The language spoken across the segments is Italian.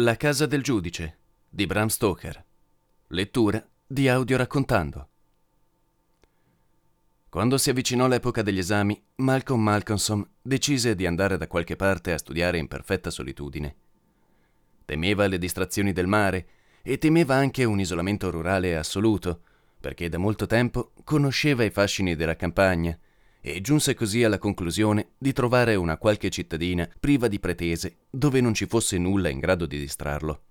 La casa del giudice di Bram Stoker. Lettura di Audio raccontando. Quando si avvicinò l'epoca degli esami, Malcolm Malcolmson decise di andare da qualche parte a studiare in perfetta solitudine. Temeva le distrazioni del mare e temeva anche un isolamento rurale assoluto, perché da molto tempo conosceva i fascini della campagna e giunse così alla conclusione di trovare una qualche cittadina priva di pretese dove non ci fosse nulla in grado di distrarlo.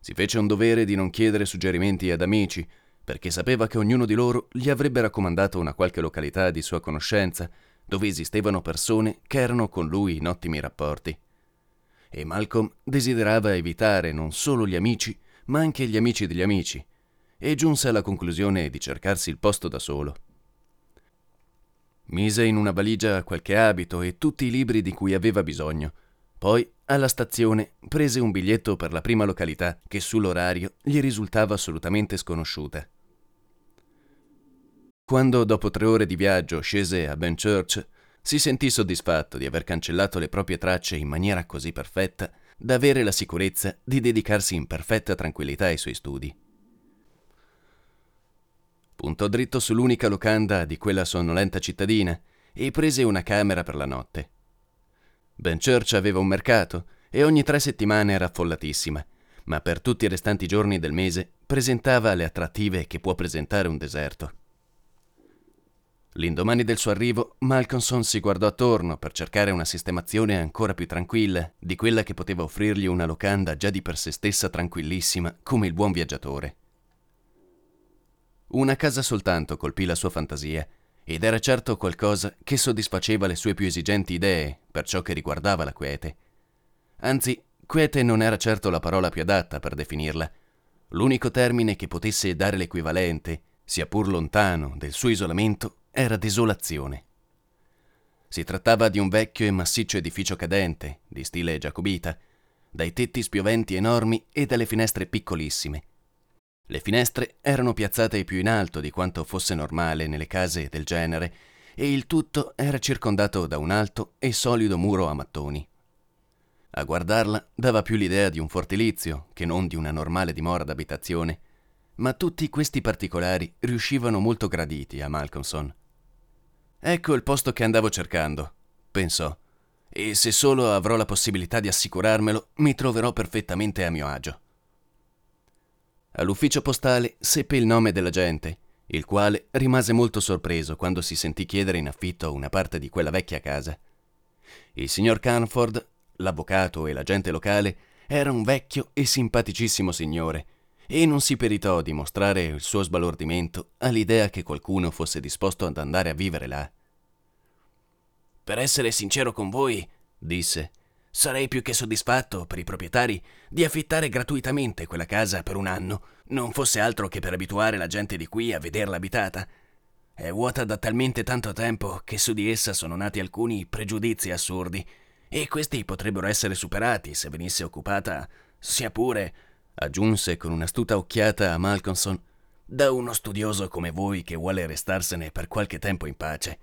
Si fece un dovere di non chiedere suggerimenti ad amici, perché sapeva che ognuno di loro gli avrebbe raccomandato una qualche località di sua conoscenza, dove esistevano persone che erano con lui in ottimi rapporti. E Malcolm desiderava evitare non solo gli amici, ma anche gli amici degli amici, e giunse alla conclusione di cercarsi il posto da solo. Mise in una valigia qualche abito e tutti i libri di cui aveva bisogno. Poi, alla stazione, prese un biglietto per la prima località che sull'orario gli risultava assolutamente sconosciuta. Quando dopo tre ore di viaggio scese a Benchurch, si sentì soddisfatto di aver cancellato le proprie tracce in maniera così perfetta da avere la sicurezza di dedicarsi in perfetta tranquillità ai suoi studi. Puntò dritto sull'unica locanda di quella sonnolenta cittadina e prese una camera per la notte. Benchurch aveva un mercato e ogni tre settimane era affollatissima, ma per tutti i restanti giorni del mese presentava le attrattive che può presentare un deserto. L'indomani del suo arrivo, Malcolmson si guardò attorno per cercare una sistemazione ancora più tranquilla di quella che poteva offrirgli una locanda già di per sé stessa tranquillissima come il buon viaggiatore. Una casa soltanto colpì la sua fantasia, ed era certo qualcosa che soddisfaceva le sue più esigenti idee per ciò che riguardava la quiete. Anzi, quiete non era certo la parola più adatta per definirla. L'unico termine che potesse dare l'equivalente, sia pur lontano, del suo isolamento era desolazione. Si trattava di un vecchio e massiccio edificio cadente, di stile giacobita, dai tetti spioventi enormi e dalle finestre piccolissime. Le finestre erano piazzate più in alto di quanto fosse normale nelle case del genere e il tutto era circondato da un alto e solido muro a mattoni. A guardarla dava più l'idea di un fortilizio che non di una normale dimora d'abitazione, ma tutti questi particolari riuscivano molto graditi a Malcolmson. Ecco il posto che andavo cercando, pensò, e se solo avrò la possibilità di assicurarmelo, mi troverò perfettamente a mio agio. All'ufficio postale seppe il nome dell'agente, il quale rimase molto sorpreso quando si sentì chiedere in affitto una parte di quella vecchia casa. Il signor Canford, l'avvocato e l'agente locale, era un vecchio e simpaticissimo signore, e non si peritò di mostrare il suo sbalordimento all'idea che qualcuno fosse disposto ad andare a vivere là. Per essere sincero con voi, disse, Sarei più che soddisfatto per i proprietari di affittare gratuitamente quella casa per un anno, non fosse altro che per abituare la gente di qui a vederla abitata. È vuota da talmente tanto tempo che su di essa sono nati alcuni pregiudizi assurdi, e questi potrebbero essere superati se venisse occupata, sia pure, aggiunse con un'astuta occhiata a Malcolmson, da uno studioso come voi che vuole restarsene per qualche tempo in pace.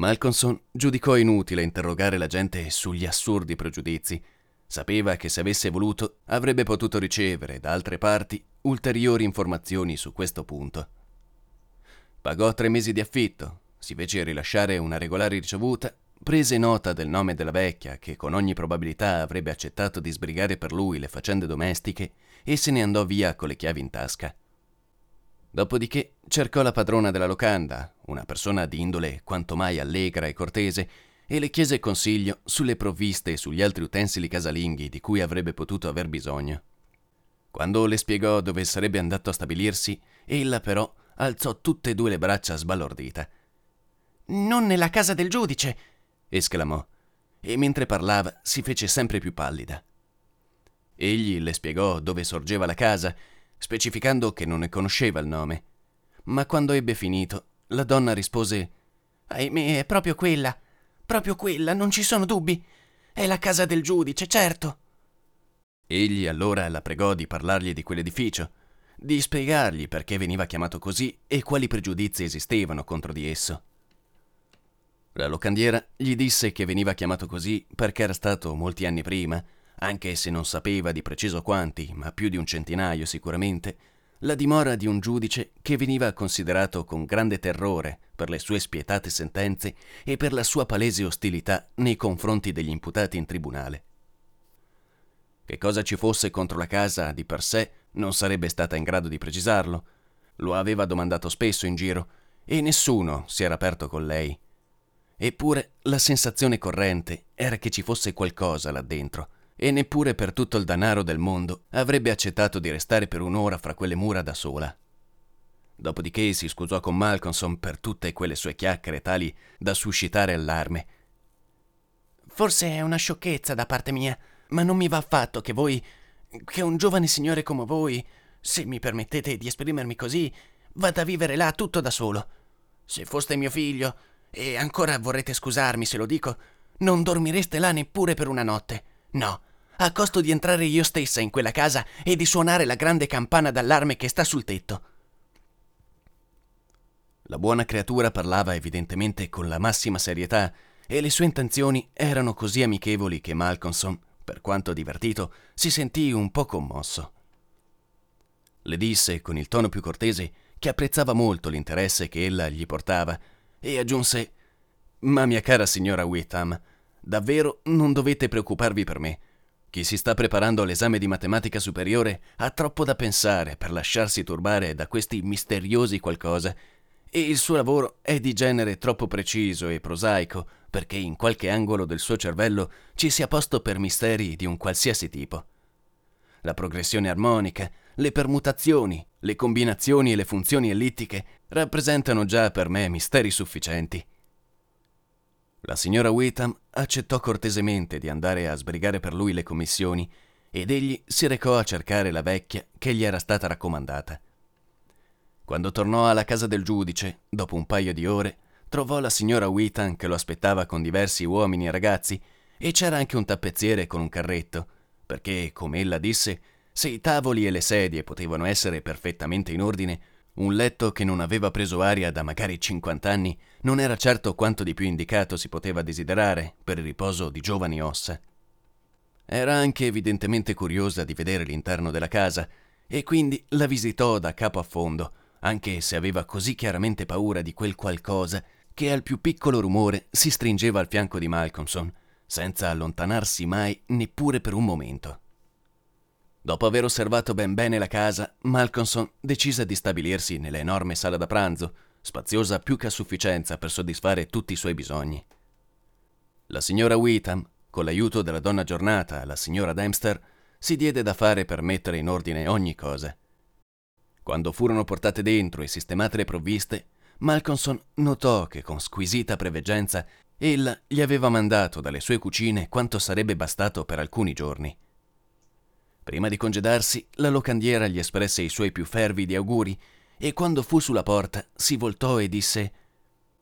Malcolmson giudicò inutile interrogare la gente sugli assurdi pregiudizi. Sapeva che se avesse voluto avrebbe potuto ricevere da altre parti ulteriori informazioni su questo punto. Pagò tre mesi di affitto, si fece rilasciare una regolare ricevuta, prese nota del nome della vecchia che con ogni probabilità avrebbe accettato di sbrigare per lui le faccende domestiche e se ne andò via con le chiavi in tasca. Dopodiché cercò la padrona della locanda, una persona di indole quanto mai allegra e cortese, e le chiese consiglio sulle provviste e sugli altri utensili casalinghi di cui avrebbe potuto aver bisogno. Quando le spiegò dove sarebbe andato a stabilirsi, ella però alzò tutte e due le braccia sbalordita. Non nella casa del giudice, esclamò, e mentre parlava si fece sempre più pallida. Egli le spiegò dove sorgeva la casa, specificando che non ne conosceva il nome. Ma quando ebbe finito, la donna rispose Ahimè, è proprio quella, proprio quella, non ci sono dubbi. È la casa del giudice, certo. Egli allora la pregò di parlargli di quell'edificio, di spiegargli perché veniva chiamato così e quali pregiudizi esistevano contro di esso. La locandiera gli disse che veniva chiamato così perché era stato molti anni prima, anche se non sapeva di preciso quanti, ma più di un centinaio sicuramente, la dimora di un giudice che veniva considerato con grande terrore per le sue spietate sentenze e per la sua palese ostilità nei confronti degli imputati in tribunale. Che cosa ci fosse contro la casa di per sé non sarebbe stata in grado di precisarlo. Lo aveva domandato spesso in giro e nessuno si era aperto con lei. Eppure la sensazione corrente era che ci fosse qualcosa là dentro e neppure per tutto il danaro del mondo avrebbe accettato di restare per un'ora fra quelle mura da sola. Dopodiché si scusò con Malcolmson per tutte quelle sue chiacchiere tali da suscitare allarme. Forse è una sciocchezza da parte mia, ma non mi va affatto che voi, che un giovane signore come voi, se mi permettete di esprimermi così, vada a vivere là tutto da solo. Se foste mio figlio, e ancora vorrete scusarmi se lo dico, non dormireste là neppure per una notte. No, a costo di entrare io stessa in quella casa e di suonare la grande campana d'allarme che sta sul tetto. La buona creatura parlava evidentemente con la massima serietà e le sue intenzioni erano così amichevoli che Malcolmson per quanto divertito, si sentì un po' commosso. Le disse con il tono più cortese che apprezzava molto l'interesse che ella gli portava e aggiunse Ma mia cara signora Whitham, davvero non dovete preoccuparvi per me. Chi si sta preparando all'esame di matematica superiore ha troppo da pensare per lasciarsi turbare da questi misteriosi qualcosa e il suo lavoro è di genere troppo preciso e prosaico perché in qualche angolo del suo cervello ci sia posto per misteri di un qualsiasi tipo. La progressione armonica, le permutazioni, le combinazioni e le funzioni ellittiche rappresentano già per me misteri sufficienti. La signora Whitham accettò cortesemente di andare a sbrigare per lui le commissioni ed egli si recò a cercare la vecchia che gli era stata raccomandata. Quando tornò alla casa del giudice, dopo un paio di ore, trovò la signora Wheaton che lo aspettava con diversi uomini e ragazzi e c'era anche un tappezziere con un carretto, perché, come ella disse, se i tavoli e le sedie potevano essere perfettamente in ordine, un letto che non aveva preso aria da magari 50 anni non era certo quanto di più indicato si poteva desiderare per il riposo di giovani ossa. Era anche evidentemente curiosa di vedere l'interno della casa e quindi la visitò da capo a fondo, anche se aveva così chiaramente paura di quel qualcosa che al più piccolo rumore si stringeva al fianco di Malcolmson, senza allontanarsi mai neppure per un momento. Dopo aver osservato ben bene la casa, Malcolmson decise di stabilirsi nell'enorme sala da pranzo, spaziosa più che a sufficienza per soddisfare tutti i suoi bisogni. La signora Wheatham, con l'aiuto della donna giornata, la signora Dempster, si diede da fare per mettere in ordine ogni cosa. Quando furono portate dentro e sistemate le provviste, Malcolmson notò che con squisita preveggenza ella gli aveva mandato dalle sue cucine quanto sarebbe bastato per alcuni giorni. Prima di congedarsi, la locandiera gli espresse i suoi più fervidi auguri e quando fu sulla porta si voltò e disse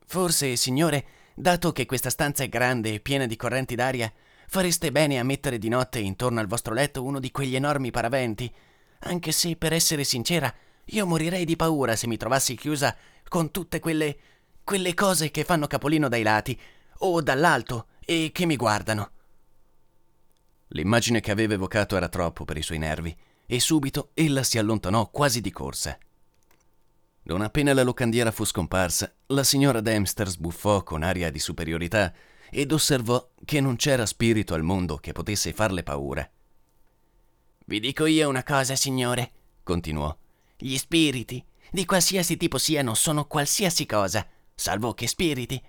Forse, signore, dato che questa stanza è grande e piena di correnti d'aria, fareste bene a mettere di notte intorno al vostro letto uno di quegli enormi paraventi, anche se, per essere sincera, io morirei di paura se mi trovassi chiusa con tutte quelle. quelle cose che fanno capolino dai lati o dall'alto e che mi guardano. L'immagine che aveva evocato era troppo per i suoi nervi e subito ella si allontanò quasi di corsa. Non appena la locandiera fu scomparsa, la signora Dempster sbuffò con aria di superiorità ed osservò che non c'era spirito al mondo che potesse farle paura. Vi dico io una cosa, signore, continuò. Gli spiriti, di qualsiasi tipo siano, sono qualsiasi cosa, salvo che spiriti.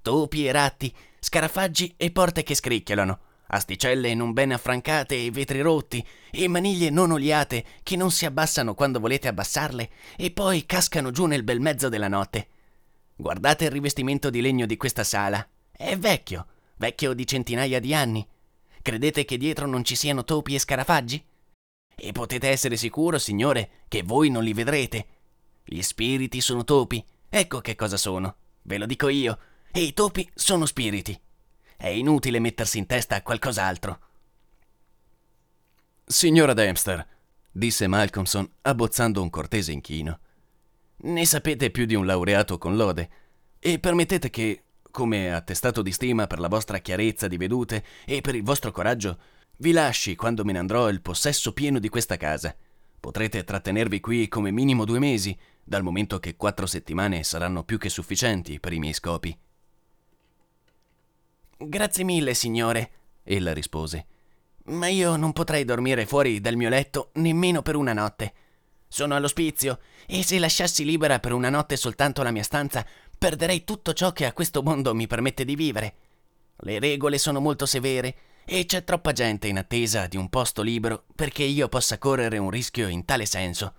Topi e ratti, scarafaggi e porte che scricchiolano, asticelle non ben affrancate e vetri rotti, e maniglie non oliate che non si abbassano quando volete abbassarle e poi cascano giù nel bel mezzo della notte. Guardate il rivestimento di legno di questa sala. È vecchio, vecchio di centinaia di anni. Credete che dietro non ci siano topi e scarafaggi? E potete essere sicuro, signore, che voi non li vedrete. Gli spiriti sono topi, ecco che cosa sono. Ve lo dico io. E i topi sono spiriti. È inutile mettersi in testa qualcos'altro. Signora Dempster, disse Malcolmson abbozzando un cortese inchino. Ne sapete più di un laureato con lode e permettete che, come attestato di stima per la vostra chiarezza di vedute e per il vostro coraggio, vi lasci, quando me ne andrò, il possesso pieno di questa casa. Potrete trattenervi qui come minimo due mesi, dal momento che quattro settimane saranno più che sufficienti per i miei scopi. Grazie mille, signore, ella rispose. Ma io non potrei dormire fuori dal mio letto nemmeno per una notte. Sono all'ospizio e se lasciassi libera per una notte soltanto la mia stanza, perderei tutto ciò che a questo mondo mi permette di vivere. Le regole sono molto severe e c'è troppa gente in attesa di un posto libero perché io possa correre un rischio in tale senso.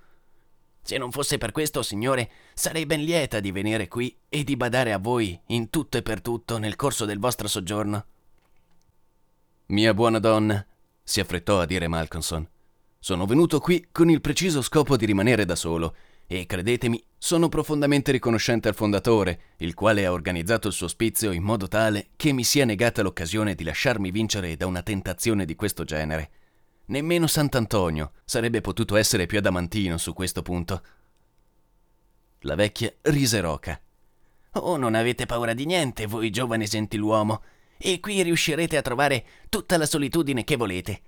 Se non fosse per questo, signore, sarei ben lieta di venire qui e di badare a voi in tutto e per tutto nel corso del vostro soggiorno. Mia buona donna, si affrettò a dire Malcolmson. Sono venuto qui con il preciso scopo di rimanere da solo e credetemi, sono profondamente riconoscente al fondatore, il quale ha organizzato il suo ospizio in modo tale che mi sia negata l'occasione di lasciarmi vincere da una tentazione di questo genere. Nemmeno Sant'Antonio sarebbe potuto essere più adamantino su questo punto. La vecchia rise roca. Oh, non avete paura di niente, voi giovane gentiluomo e qui riuscirete a trovare tutta la solitudine che volete.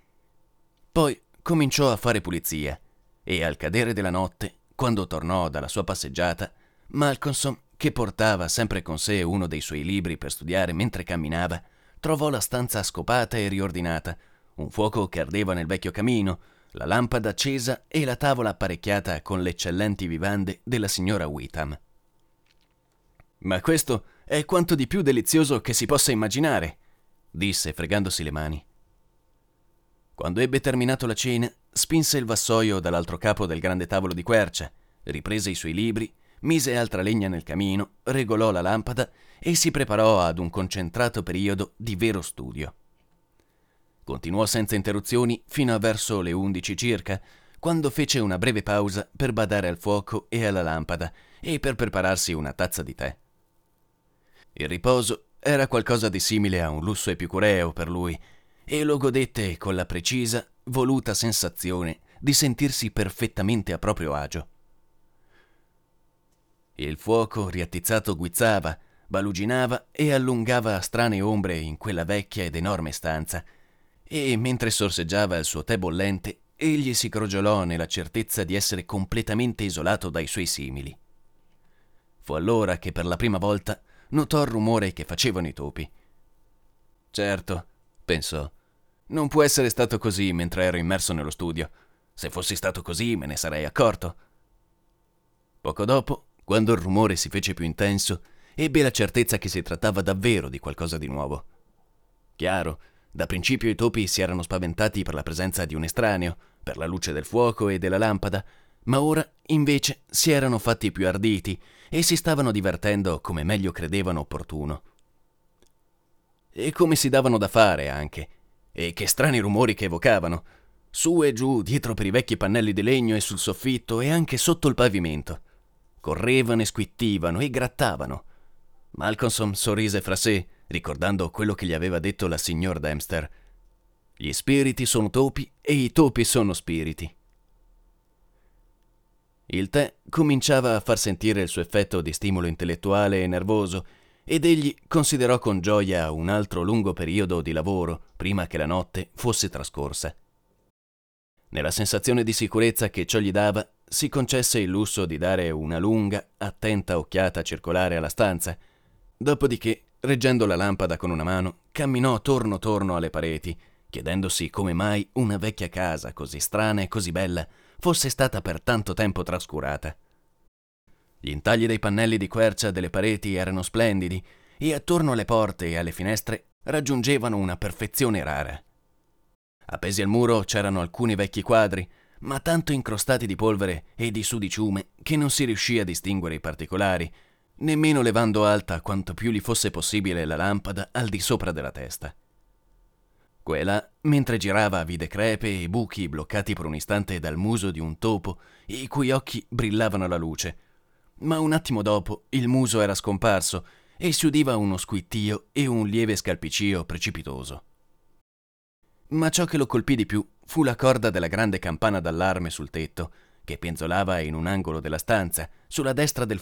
Poi cominciò a fare pulizia e al cadere della notte, quando tornò dalla sua passeggiata, Malcolmson, che portava sempre con sé uno dei suoi libri per studiare mentre camminava, trovò la stanza scopata e riordinata, un fuoco che ardeva nel vecchio camino, la lampada accesa e la tavola apparecchiata con le eccellenti vivande della signora Witham. Ma questo è quanto di più delizioso che si possa immaginare, disse fregandosi le mani. Quando ebbe terminato la cena, spinse il vassoio dall'altro capo del grande tavolo di quercia, riprese i suoi libri, mise altra legna nel camino, regolò la lampada e si preparò ad un concentrato periodo di vero studio. Continuò senza interruzioni fino a verso le undici circa, quando fece una breve pausa per badare al fuoco e alla lampada e per prepararsi una tazza di tè. Il riposo era qualcosa di simile a un lusso epicureo per lui, e lo godette con la precisa, voluta sensazione di sentirsi perfettamente a proprio agio. Il fuoco riattizzato guizzava, baluginava e allungava strane ombre in quella vecchia ed enorme stanza, e mentre sorseggiava il suo tè bollente, egli si crogiolò nella certezza di essere completamente isolato dai suoi simili. Fu allora che per la prima volta notò il rumore che facevano i topi. Certo, pensò, non può essere stato così mentre ero immerso nello studio. Se fossi stato così me ne sarei accorto. Poco dopo, quando il rumore si fece più intenso, ebbe la certezza che si trattava davvero di qualcosa di nuovo. Chiaro, da principio i topi si erano spaventati per la presenza di un estraneo, per la luce del fuoco e della lampada, ma ora invece si erano fatti più arditi e si stavano divertendo come meglio credevano opportuno. E come si davano da fare anche, e che strani rumori che evocavano, su e giù dietro per i vecchi pannelli di legno e sul soffitto e anche sotto il pavimento. Correvano e squittivano e grattavano. Malcolmson sorrise fra sé, ricordando quello che gli aveva detto la signor Dempster. Gli spiriti sono topi e i topi sono spiriti. Il tè cominciava a far sentire il suo effetto di stimolo intellettuale e nervoso, ed egli considerò con gioia un altro lungo periodo di lavoro prima che la notte fosse trascorsa. Nella sensazione di sicurezza che ciò gli dava, si concesse il lusso di dare una lunga, attenta occhiata circolare alla stanza, dopodiché, reggendo la lampada con una mano, camminò torno torno alle pareti, chiedendosi come mai una vecchia casa così strana e così bella fosse stata per tanto tempo trascurata. Gli intagli dei pannelli di quercia delle pareti erano splendidi e attorno alle porte e alle finestre raggiungevano una perfezione rara. Appesi al muro c'erano alcuni vecchi quadri, ma tanto incrostati di polvere e di sudiciume che non si riuscì a distinguere i particolari, nemmeno levando alta quanto più gli fosse possibile la lampada al di sopra della testa. Quella, mentre girava, vide crepe e buchi bloccati per un istante dal muso di un topo, i cui occhi brillavano alla luce. Ma un attimo dopo il muso era scomparso e si udiva uno squittio e un lieve scalpicio precipitoso. Ma ciò che lo colpì di più fu la corda della grande campana d'allarme sul tetto, che penzolava in un angolo della stanza, sulla destra del...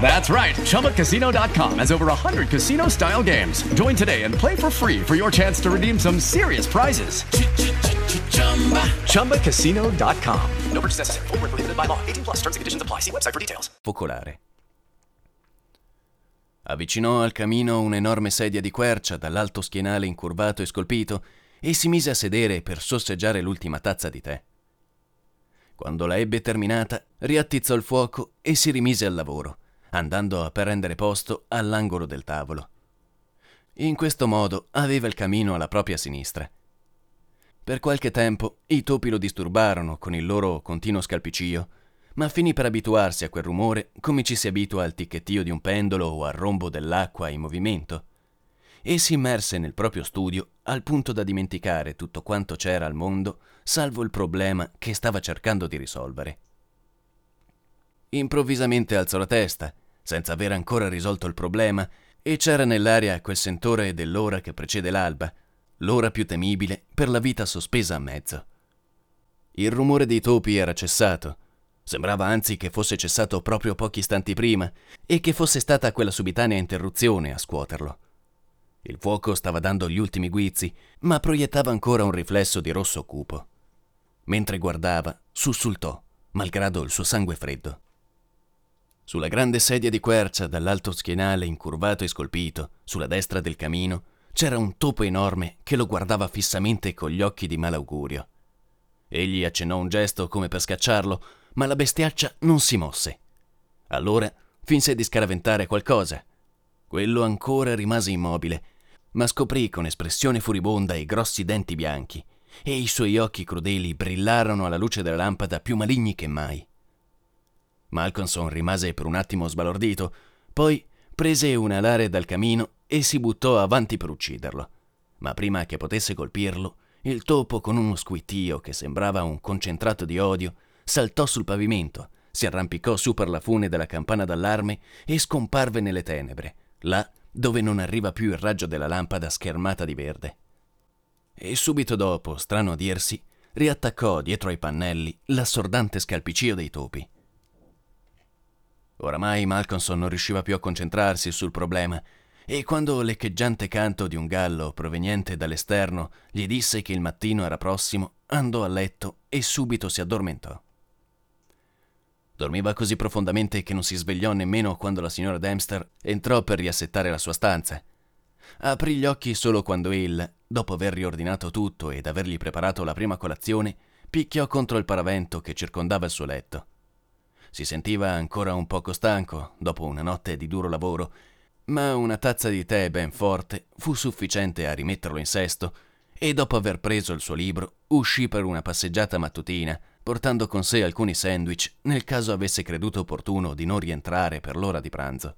That's right. ChumbaCasino.com has over 100 casino style games. Join today and play for free for your chance to redeem some serious prizes. ChumbaCasino.com. No purchase necessary. Full prohibited by law. 18 plus terms and conditions apply. See website for details. Focolare. Avvicinò al camino un'enorme sedia di quercia dall'alto schienale incurvato e scolpito e si mise a sedere per sosseggiare l'ultima tazza di tè. Quando la ebbe terminata, riattizzò il fuoco e si rimise al lavoro, andando a prendere posto all'angolo del tavolo. In questo modo aveva il camino alla propria sinistra. Per qualche tempo i topi lo disturbarono con il loro continuo scalpicio, ma finì per abituarsi a quel rumore come ci si abitua al ticchettio di un pendolo o al rombo dell'acqua in movimento, e si immerse nel proprio studio al punto da dimenticare tutto quanto c'era al mondo salvo il problema che stava cercando di risolvere. Improvvisamente alzò la testa, senza aver ancora risolto il problema, e c'era nell'aria quel sentore dell'ora che precede l'alba, l'ora più temibile per la vita sospesa a mezzo. Il rumore dei topi era cessato. Sembrava anzi che fosse cessato proprio pochi istanti prima e che fosse stata quella subitanea interruzione a scuoterlo. Il fuoco stava dando gli ultimi guizzi, ma proiettava ancora un riflesso di rosso cupo. Mentre guardava, sussultò, malgrado il suo sangue freddo. Sulla grande sedia di quercia dall'alto schienale incurvato e scolpito, sulla destra del camino, c'era un topo enorme che lo guardava fissamente con gli occhi di malaugurio. Egli accennò un gesto come per scacciarlo, ma la bestiaccia non si mosse. Allora finse di scaraventare qualcosa. Quello ancora rimase immobile, ma scoprì con espressione furibonda i grossi denti bianchi e i suoi occhi crudeli brillarono alla luce della lampada più maligni che mai. Malcolmson rimase per un attimo sbalordito, poi prese un alare dal camino e si buttò avanti per ucciderlo. Ma prima che potesse colpirlo, il topo, con uno squittio che sembrava un concentrato di odio, saltò sul pavimento, si arrampicò su per la fune della campana d'allarme e scomparve nelle tenebre, là dove non arriva più il raggio della lampada schermata di verde e subito dopo, strano a dirsi, riattaccò dietro ai pannelli l'assordante scalpicio dei topi. Oramai Malcolmson non riusciva più a concentrarsi sul problema e quando l'echeggiante canto di un gallo proveniente dall'esterno gli disse che il mattino era prossimo, andò a letto e subito si addormentò. Dormiva così profondamente che non si svegliò nemmeno quando la signora Dempster entrò per riassettare la sua stanza Aprì gli occhi solo quando il, dopo aver riordinato tutto ed avergli preparato la prima colazione, picchiò contro il paravento che circondava il suo letto. Si sentiva ancora un poco stanco dopo una notte di duro lavoro, ma una tazza di tè ben forte fu sufficiente a rimetterlo in sesto e dopo aver preso il suo libro uscì per una passeggiata mattutina, portando con sé alcuni sandwich nel caso avesse creduto opportuno di non rientrare per l'ora di pranzo.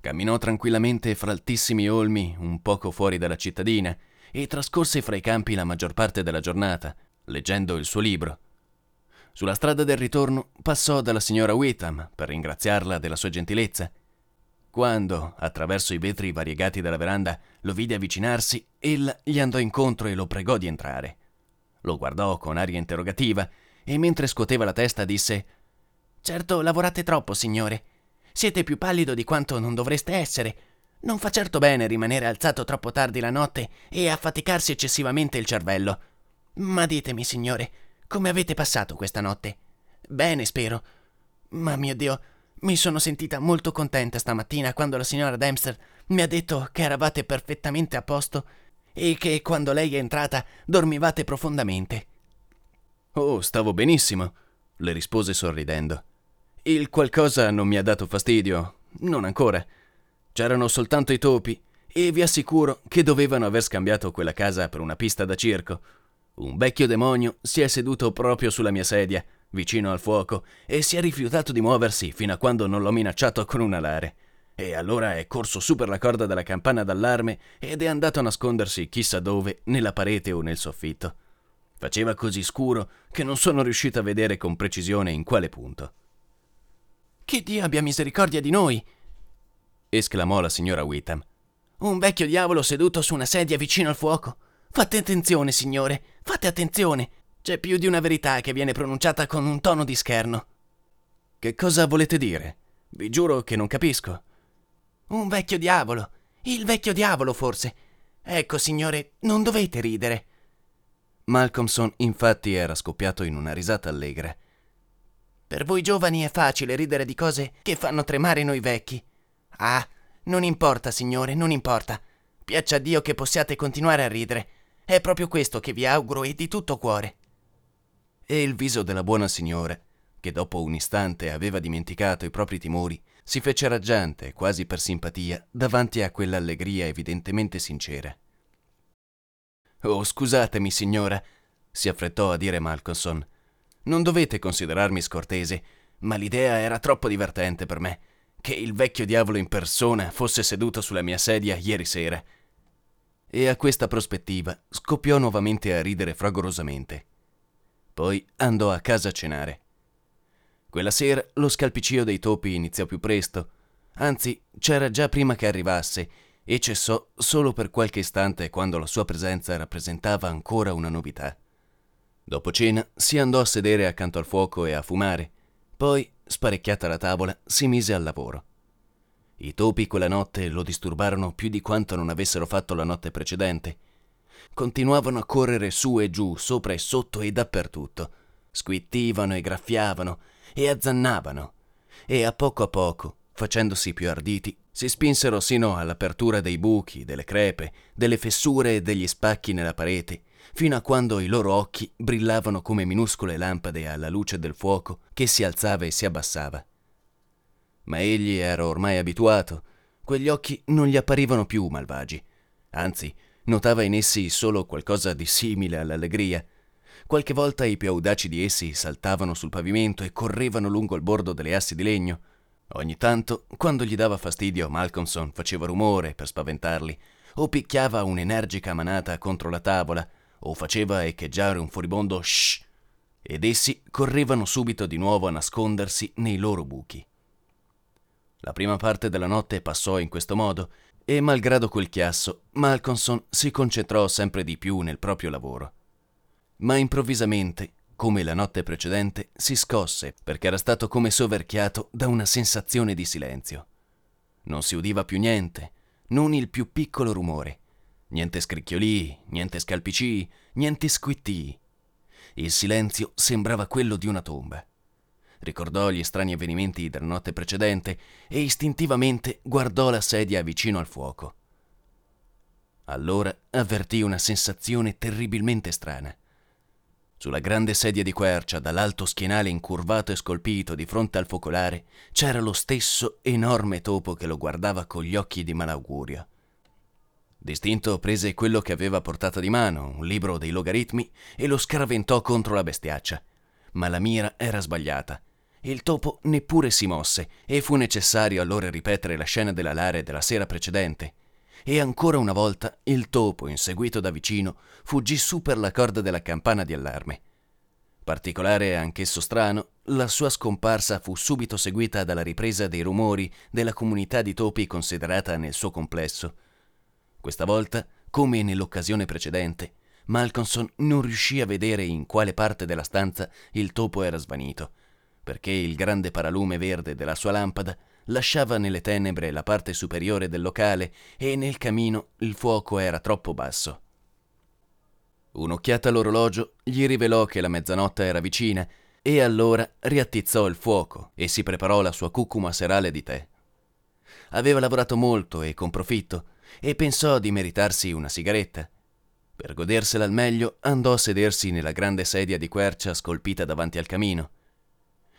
Camminò tranquillamente fra altissimi olmi un poco fuori dalla cittadina e trascorse fra i campi la maggior parte della giornata, leggendo il suo libro. Sulla strada del ritorno passò dalla signora Whitham per ringraziarla della sua gentilezza. Quando, attraverso i vetri variegati della veranda, lo vide avvicinarsi, ella gli andò incontro e lo pregò di entrare. Lo guardò con aria interrogativa e mentre scuoteva la testa disse Certo lavorate troppo, signore. Siete più pallido di quanto non dovreste essere. Non fa certo bene rimanere alzato troppo tardi la notte e affaticarsi eccessivamente il cervello. Ma ditemi, signore, come avete passato questa notte? Bene, spero. Ma mio Dio, mi sono sentita molto contenta stamattina quando la signora Dempster mi ha detto che eravate perfettamente a posto e che quando lei è entrata dormivate profondamente. Oh, stavo benissimo, le rispose sorridendo Il qualcosa non mi ha dato fastidio, non ancora. C'erano soltanto i topi e vi assicuro che dovevano aver scambiato quella casa per una pista da circo. Un vecchio demonio si è seduto proprio sulla mia sedia, vicino al fuoco, e si è rifiutato di muoversi fino a quando non l'ho minacciato con un alare. E allora è corso su per la corda della campana d'allarme ed è andato a nascondersi chissà dove, nella parete o nel soffitto. Faceva così scuro che non sono riuscito a vedere con precisione in quale punto. Che Dio abbia misericordia di noi! esclamò la signora Whitham. Un vecchio diavolo seduto su una sedia vicino al fuoco. Fate attenzione, signore, fate attenzione. C'è più di una verità che viene pronunciata con un tono di scherno. Che cosa volete dire? Vi giuro che non capisco. Un vecchio diavolo. Il vecchio diavolo, forse. Ecco, signore, non dovete ridere. Malcolmson infatti era scoppiato in una risata allegra. Per voi giovani è facile ridere di cose che fanno tremare noi vecchi. Ah, non importa, signore, non importa. Piaccia a Dio che possiate continuare a ridere. È proprio questo che vi auguro e di tutto cuore. E il viso della buona signora, che dopo un istante aveva dimenticato i propri timori, si fece raggiante, quasi per simpatia, davanti a quell'allegria evidentemente sincera. Oh, scusatemi, signora, si affrettò a dire Malcolmson. Non dovete considerarmi scortese, ma l'idea era troppo divertente per me, che il vecchio diavolo in persona fosse seduto sulla mia sedia ieri sera. E a questa prospettiva scoppiò nuovamente a ridere fragorosamente. Poi andò a casa a cenare. Quella sera lo scalpicio dei topi iniziò più presto, anzi c'era già prima che arrivasse, e cessò solo per qualche istante quando la sua presenza rappresentava ancora una novità. Dopo cena si andò a sedere accanto al fuoco e a fumare, poi, sparecchiata la tavola, si mise al lavoro. I topi quella notte lo disturbarono più di quanto non avessero fatto la notte precedente. Continuavano a correre su e giù, sopra e sotto e dappertutto. Squittivano e graffiavano e azzannavano. E a poco a poco, facendosi più arditi, si spinsero sino all'apertura dei buchi, delle crepe, delle fessure e degli spacchi nella parete, fino a quando i loro occhi brillavano come minuscole lampade alla luce del fuoco che si alzava e si abbassava. Ma egli era ormai abituato, quegli occhi non gli apparivano più malvagi, anzi notava in essi solo qualcosa di simile all'allegria. Qualche volta i più audaci di essi saltavano sul pavimento e correvano lungo il bordo delle assi di legno. Ogni tanto, quando gli dava fastidio, Malcolmson faceva rumore per spaventarli, o picchiava un'energica manata contro la tavola, o faceva echeggiare un furibondo shh, ed essi correvano subito di nuovo a nascondersi nei loro buchi. La prima parte della notte passò in questo modo, e malgrado quel chiasso, Malcolmson si concentrò sempre di più nel proprio lavoro. Ma improvvisamente, come la notte precedente, si scosse perché era stato come soverchiato da una sensazione di silenzio. Non si udiva più niente, non il più piccolo rumore. Niente scricchiolii, niente scalpicii, niente squittii. Il silenzio sembrava quello di una tomba. Ricordò gli strani avvenimenti della notte precedente e istintivamente guardò la sedia vicino al fuoco. Allora avvertì una sensazione terribilmente strana. Sulla grande sedia di quercia, dall'alto schienale incurvato e scolpito di fronte al focolare, c'era lo stesso enorme topo che lo guardava con gli occhi di malaugurio. Distinto prese quello che aveva portato di mano, un libro dei logaritmi, e lo scaraventò contro la bestiaccia. Ma la mira era sbagliata. Il topo neppure si mosse e fu necessario allora ripetere la scena dell'alare della sera precedente. E ancora una volta il topo, inseguito da vicino, fuggì su per la corda della campana di allarme. Particolare anch'esso strano, la sua scomparsa fu subito seguita dalla ripresa dei rumori della comunità di topi considerata nel suo complesso. Questa volta, come nell'occasione precedente, Malcolmson non riuscì a vedere in quale parte della stanza il topo era svanito, perché il grande paralume verde della sua lampada lasciava nelle tenebre la parte superiore del locale e nel camino il fuoco era troppo basso. Un'occhiata all'orologio gli rivelò che la mezzanotte era vicina e allora riattizzò il fuoco e si preparò la sua cucuma serale di tè. Aveva lavorato molto e con profitto e pensò di meritarsi una sigaretta. Per godersela al meglio andò a sedersi nella grande sedia di quercia scolpita davanti al camino.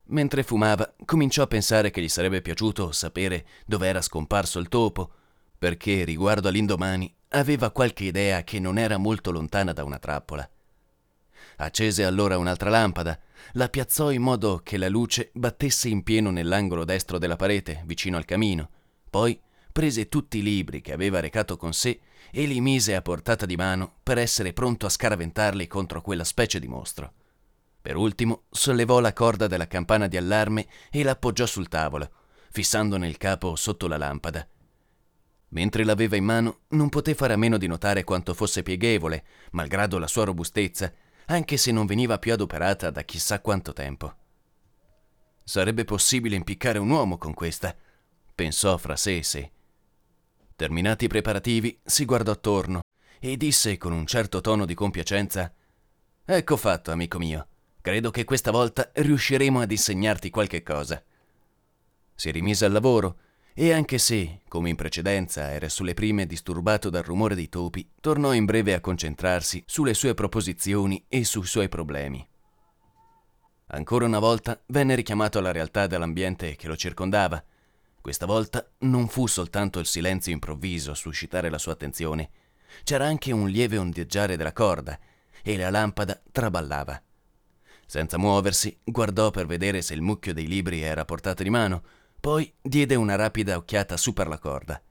Mentre fumava, cominciò a pensare che gli sarebbe piaciuto sapere dove era scomparso il topo, perché riguardo all'indomani aveva qualche idea che non era molto lontana da una trappola. Accese allora un'altra lampada, la piazzò in modo che la luce battesse in pieno nell'angolo destro della parete, vicino al camino. Poi prese tutti i libri che aveva recato con sé e li mise a portata di mano per essere pronto a scaraventarli contro quella specie di mostro. Per ultimo sollevò la corda della campana di allarme e l'appoggiò sul tavolo, fissandone il capo sotto la lampada. Mentre l'aveva in mano, non poté fare a meno di notare quanto fosse pieghevole, malgrado la sua robustezza, anche se non veniva più adoperata da chissà quanto tempo. Sarebbe possibile impiccare un uomo con questa, pensò fra sé e sé. Terminati i preparativi, si guardò attorno e disse con un certo tono di compiacenza Ecco fatto, amico mio. Credo che questa volta riusciremo ad insegnarti qualche cosa. Si rimise al lavoro e anche se, come in precedenza, era sulle prime disturbato dal rumore dei topi, tornò in breve a concentrarsi sulle sue proposizioni e sui suoi problemi. Ancora una volta venne richiamato alla realtà dell'ambiente che lo circondava. Questa volta non fu soltanto il silenzio improvviso a suscitare la sua attenzione, c'era anche un lieve ondeggiare della corda e la lampada traballava. Senza muoversi, guardò per vedere se il mucchio dei libri era a portata di mano, poi diede una rapida occhiata su per la corda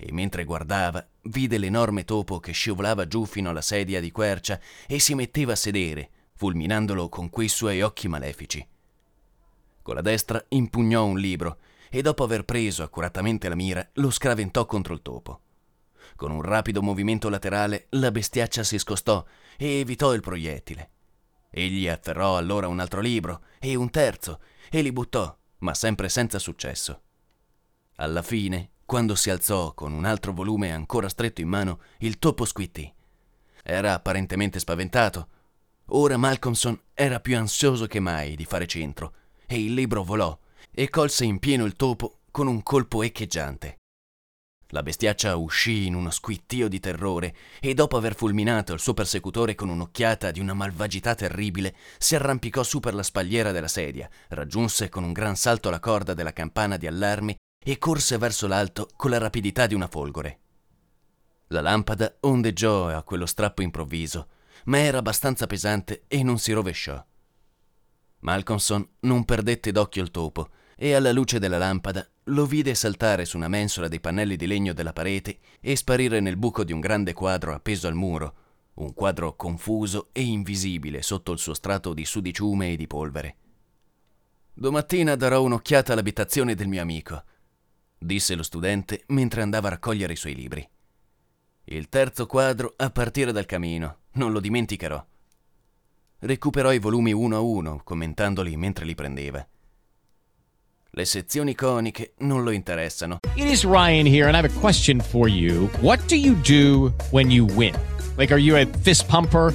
e mentre guardava vide l'enorme topo che scivolava giù fino alla sedia di quercia e si metteva a sedere, fulminandolo con quei suoi occhi malefici. Con la destra impugnò un libro e dopo aver preso accuratamente la mira lo scraventò contro il topo. Con un rapido movimento laterale la bestiaccia si scostò e evitò il proiettile. Egli afferrò allora un altro libro e un terzo e li buttò ma sempre senza successo. Alla fine, quando si alzò con un altro volume ancora stretto in mano, il topo squittì. Era apparentemente spaventato. Ora Malcolmson era più ansioso che mai di fare centro, e il libro volò e colse in pieno il topo con un colpo echeggiante. La bestiaccia uscì in uno squittio di terrore e dopo aver fulminato il suo persecutore con un'occhiata di una malvagità terribile, si arrampicò su per la spalliera della sedia, raggiunse con un gran salto la corda della campana di allarme e corse verso l'alto con la rapidità di una folgore. La lampada ondeggiò a quello strappo improvviso, ma era abbastanza pesante e non si rovesciò. Malcolmson non perdette d'occhio il topo e alla luce della lampada lo vide saltare su una mensola dei pannelli di legno della parete e sparire nel buco di un grande quadro appeso al muro, un quadro confuso e invisibile sotto il suo strato di sudiciume e di polvere. Domattina darò un'occhiata all'abitazione del mio amico, disse lo studente mentre andava a raccogliere i suoi libri. Il terzo quadro a partire dal camino, non lo dimenticherò. Recuperò i volumi uno a uno, commentandoli mentre li prendeva. Le sezioni coniche non lo interessano. It is Ryan here and I have a question for you. What do you do when you win? Like are you a fist pumper?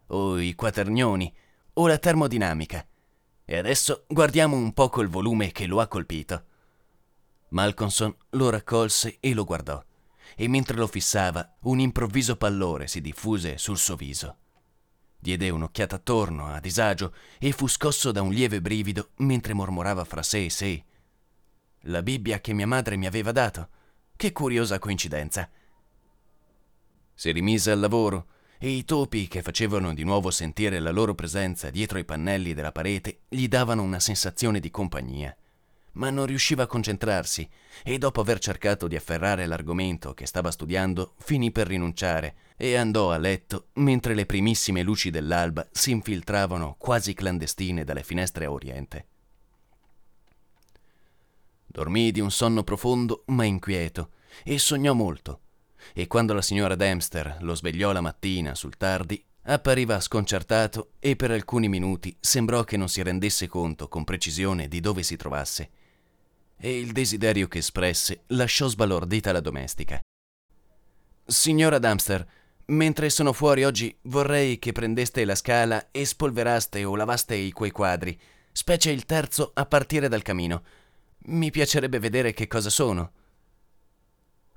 O i quaternioni o la termodinamica. E adesso guardiamo un poco il volume che lo ha colpito. Malcolmson lo raccolse e lo guardò, e mentre lo fissava un improvviso pallore si diffuse sul suo viso. Diede un'occhiata attorno, a disagio, e fu scosso da un lieve brivido mentre mormorava fra sé e sé. La Bibbia che mia madre mi aveva dato. Che curiosa coincidenza. Si rimise al lavoro e i topi che facevano di nuovo sentire la loro presenza dietro i pannelli della parete gli davano una sensazione di compagnia. ma non riusciva a concentrarsi e dopo aver cercato di afferrare l'argomento che stava studiando, finì per rinunciare e andò a letto mentre le primissime luci dell'alba si infiltravano quasi clandestine dalle finestre a oriente. Dormì di un sonno profondo ma inquieto e sognò molto. E quando la signora Dempster lo svegliò la mattina sul tardi, appariva sconcertato e per alcuni minuti sembrò che non si rendesse conto con precisione di dove si trovasse. E il desiderio che espresse lasciò sbalordita la domestica. Signora Dempster, mentre sono fuori oggi vorrei che prendeste la scala e spolveraste o lavaste i quei quadri, specie il terzo a partire dal camino. Mi piacerebbe vedere che cosa sono.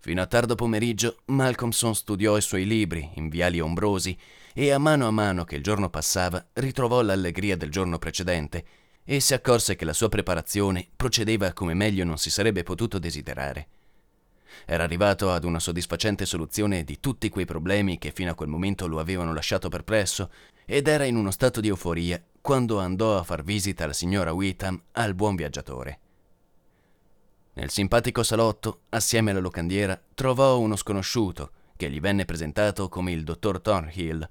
Fino a tardo pomeriggio Malcolmson studiò i suoi libri in viali ombrosi e a mano a mano che il giorno passava ritrovò l'allegria del giorno precedente e si accorse che la sua preparazione procedeva come meglio non si sarebbe potuto desiderare. Era arrivato ad una soddisfacente soluzione di tutti quei problemi che fino a quel momento lo avevano lasciato perplesso ed era in uno stato di euforia quando andò a far visita alla signora Witham al buon viaggiatore. Nel simpatico salotto, assieme alla locandiera, trovò uno sconosciuto che gli venne presentato come il dottor Thornhill.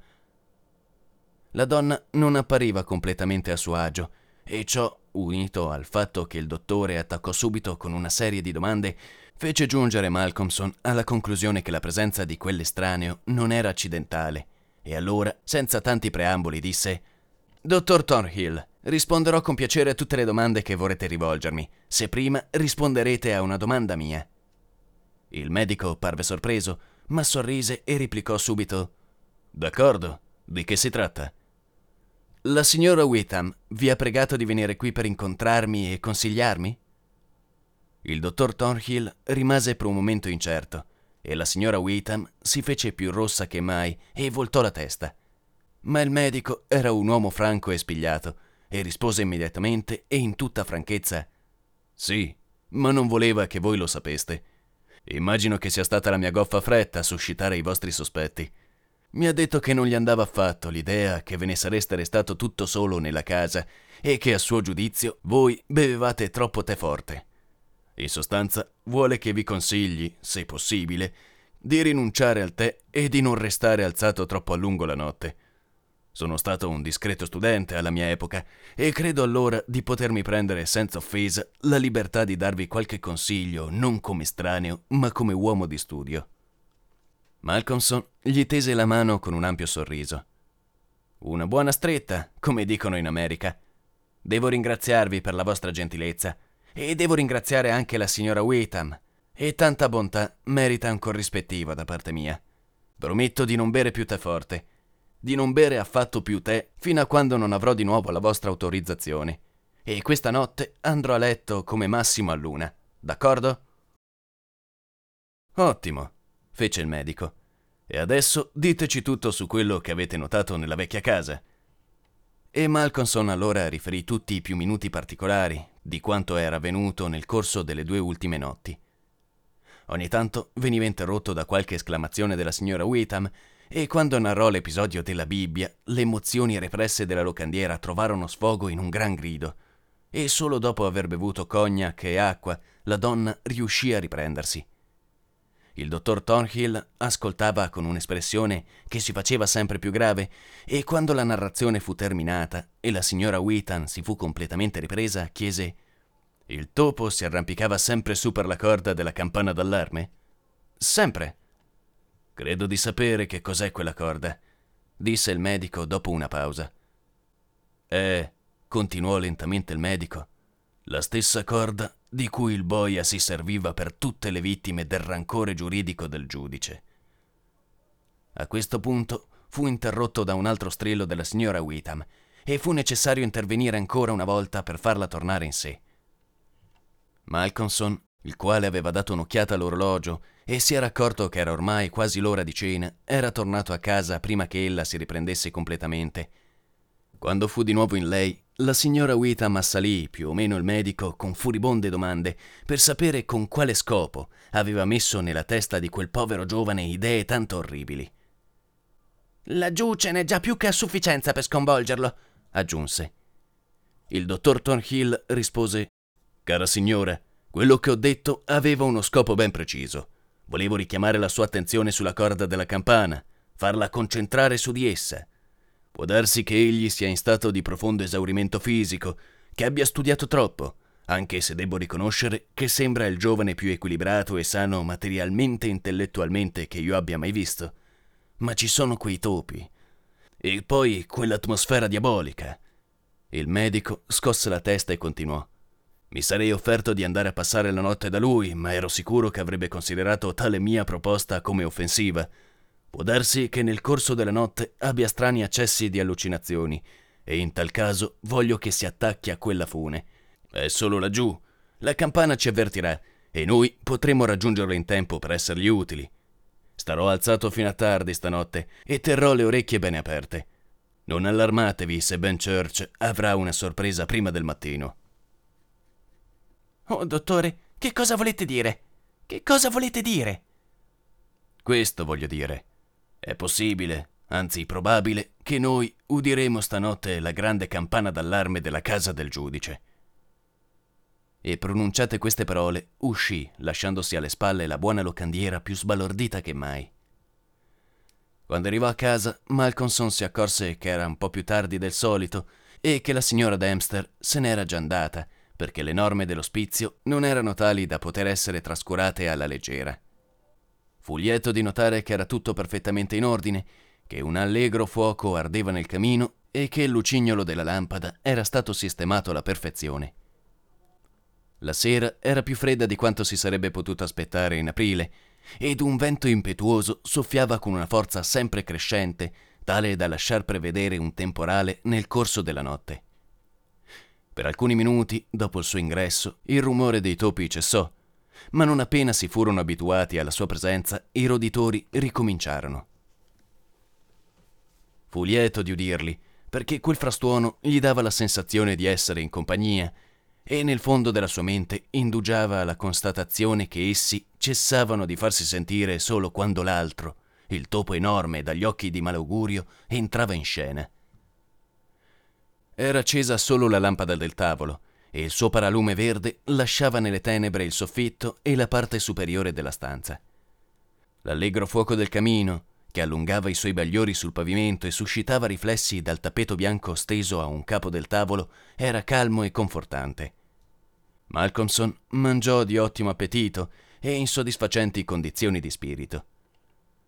La donna non appariva completamente a suo agio e ciò, unito al fatto che il dottore attaccò subito con una serie di domande, fece giungere Malcolmson alla conclusione che la presenza di quell'estraneo non era accidentale. E allora, senza tanti preamboli, disse Dottor Thornhill, risponderò con piacere a tutte le domande che vorrete rivolgermi, se prima risponderete a una domanda mia. Il medico parve sorpreso, ma sorrise e replicò subito D'accordo, di che si tratta? La signora Witham vi ha pregato di venire qui per incontrarmi e consigliarmi? Il dottor Thornhill rimase per un momento incerto e la signora Witham si fece più rossa che mai e voltò la testa. Ma il medico era un uomo franco e spigliato e rispose immediatamente e in tutta franchezza Sì, ma non voleva che voi lo sapeste. Immagino che sia stata la mia goffa fretta a suscitare i vostri sospetti. Mi ha detto che non gli andava affatto l'idea che ve ne sareste restato tutto solo nella casa e che a suo giudizio voi bevevate troppo tè forte. In sostanza vuole che vi consigli, se possibile, di rinunciare al tè e di non restare alzato troppo a lungo la notte. Sono stato un discreto studente alla mia epoca e credo allora di potermi prendere senza offesa la libertà di darvi qualche consiglio non come estraneo, ma come uomo di studio. Malcolmson gli tese la mano con un ampio sorriso. Una buona stretta, come dicono in America. Devo ringraziarvi per la vostra gentilezza e devo ringraziare anche la signora Witham. E tanta bontà merita un corrispettivo da parte mia. Prometto di non bere più tè forte di non bere affatto più tè fino a quando non avrò di nuovo la vostra autorizzazione. E questa notte andrò a letto come massimo a luna, d'accordo? Ottimo, fece il medico. E adesso diteci tutto su quello che avete notato nella vecchia casa. E Malcolmson allora riferì tutti i più minuti particolari di quanto era avvenuto nel corso delle due ultime notti. Ogni tanto veniva interrotto da qualche esclamazione della signora Witham e quando narrò l'episodio della Bibbia, le emozioni represse della locandiera trovarono sfogo in un gran grido. E solo dopo aver bevuto cognac e acqua, la donna riuscì a riprendersi. Il dottor Thornhill ascoltava con un'espressione che si faceva sempre più grave e quando la narrazione fu terminata e la signora Wheaton si fu completamente ripresa, chiese Il topo si arrampicava sempre su per la corda della campana d'allarme? Sempre, Credo di sapere che cos'è quella corda, disse il medico dopo una pausa. È, continuò lentamente il medico, la stessa corda di cui il boia si serviva per tutte le vittime del rancore giuridico del giudice. A questo punto fu interrotto da un altro strillo della signora Witham e fu necessario intervenire ancora una volta per farla tornare in sé. Malcolmson, il quale aveva dato un'occhiata all'orologio e si era accorto che era ormai quasi l'ora di cena, era tornato a casa prima che ella si riprendesse completamente. Quando fu di nuovo in lei, la signora Witham assalì più o meno il medico con furibonde domande per sapere con quale scopo aveva messo nella testa di quel povero giovane idee tanto orribili. Laggiù ce n'è già più che a sufficienza per sconvolgerlo, aggiunse. Il dottor Thornhill rispose Cara signora, quello che ho detto aveva uno scopo ben preciso. Volevo richiamare la sua attenzione sulla corda della campana, farla concentrare su di essa. Può darsi che egli sia in stato di profondo esaurimento fisico, che abbia studiato troppo, anche se devo riconoscere che sembra il giovane più equilibrato e sano materialmente e intellettualmente che io abbia mai visto. Ma ci sono quei topi. E poi quell'atmosfera diabolica. Il medico scosse la testa e continuò. Mi sarei offerto di andare a passare la notte da lui, ma ero sicuro che avrebbe considerato tale mia proposta come offensiva. Può darsi che nel corso della notte abbia strani accessi di allucinazioni, e in tal caso voglio che si attacchi a quella fune. È solo laggiù. La campana ci avvertirà, e noi potremo raggiungerlo in tempo per essergli utili. Starò alzato fino a tardi stanotte e terrò le orecchie bene aperte. Non allarmatevi se Ben Church avrà una sorpresa prima del mattino. Oh, dottore, che cosa volete dire? Che cosa volete dire? Questo voglio dire. È possibile, anzi probabile, che noi udiremo stanotte la grande campana d'allarme della casa del giudice. E pronunciate queste parole, uscì, lasciandosi alle spalle la buona locandiera più sbalordita che mai. Quando arrivò a casa, Malcolmson si accorse che era un po' più tardi del solito e che la signora Dempster se n'era già andata perché le norme dell'ospizio non erano tali da poter essere trascurate alla leggera. Fu lieto di notare che era tutto perfettamente in ordine, che un allegro fuoco ardeva nel camino e che il lucignolo della lampada era stato sistemato alla perfezione. La sera era più fredda di quanto si sarebbe potuto aspettare in aprile, ed un vento impetuoso soffiava con una forza sempre crescente, tale da lasciar prevedere un temporale nel corso della notte. Per alcuni minuti, dopo il suo ingresso, il rumore dei topi cessò, ma non appena si furono abituati alla sua presenza, i roditori ricominciarono. Fu lieto di udirli, perché quel frastuono gli dava la sensazione di essere in compagnia, e nel fondo della sua mente indugiava la constatazione che essi cessavano di farsi sentire solo quando l'altro, il topo enorme dagli occhi di malaugurio, entrava in scena. Era accesa solo la lampada del tavolo e il suo paralume verde lasciava nelle tenebre il soffitto e la parte superiore della stanza. L'allegro fuoco del camino, che allungava i suoi bagliori sul pavimento e suscitava riflessi dal tappeto bianco steso a un capo del tavolo, era calmo e confortante. Malcolmson mangiò di ottimo appetito e in soddisfacenti condizioni di spirito.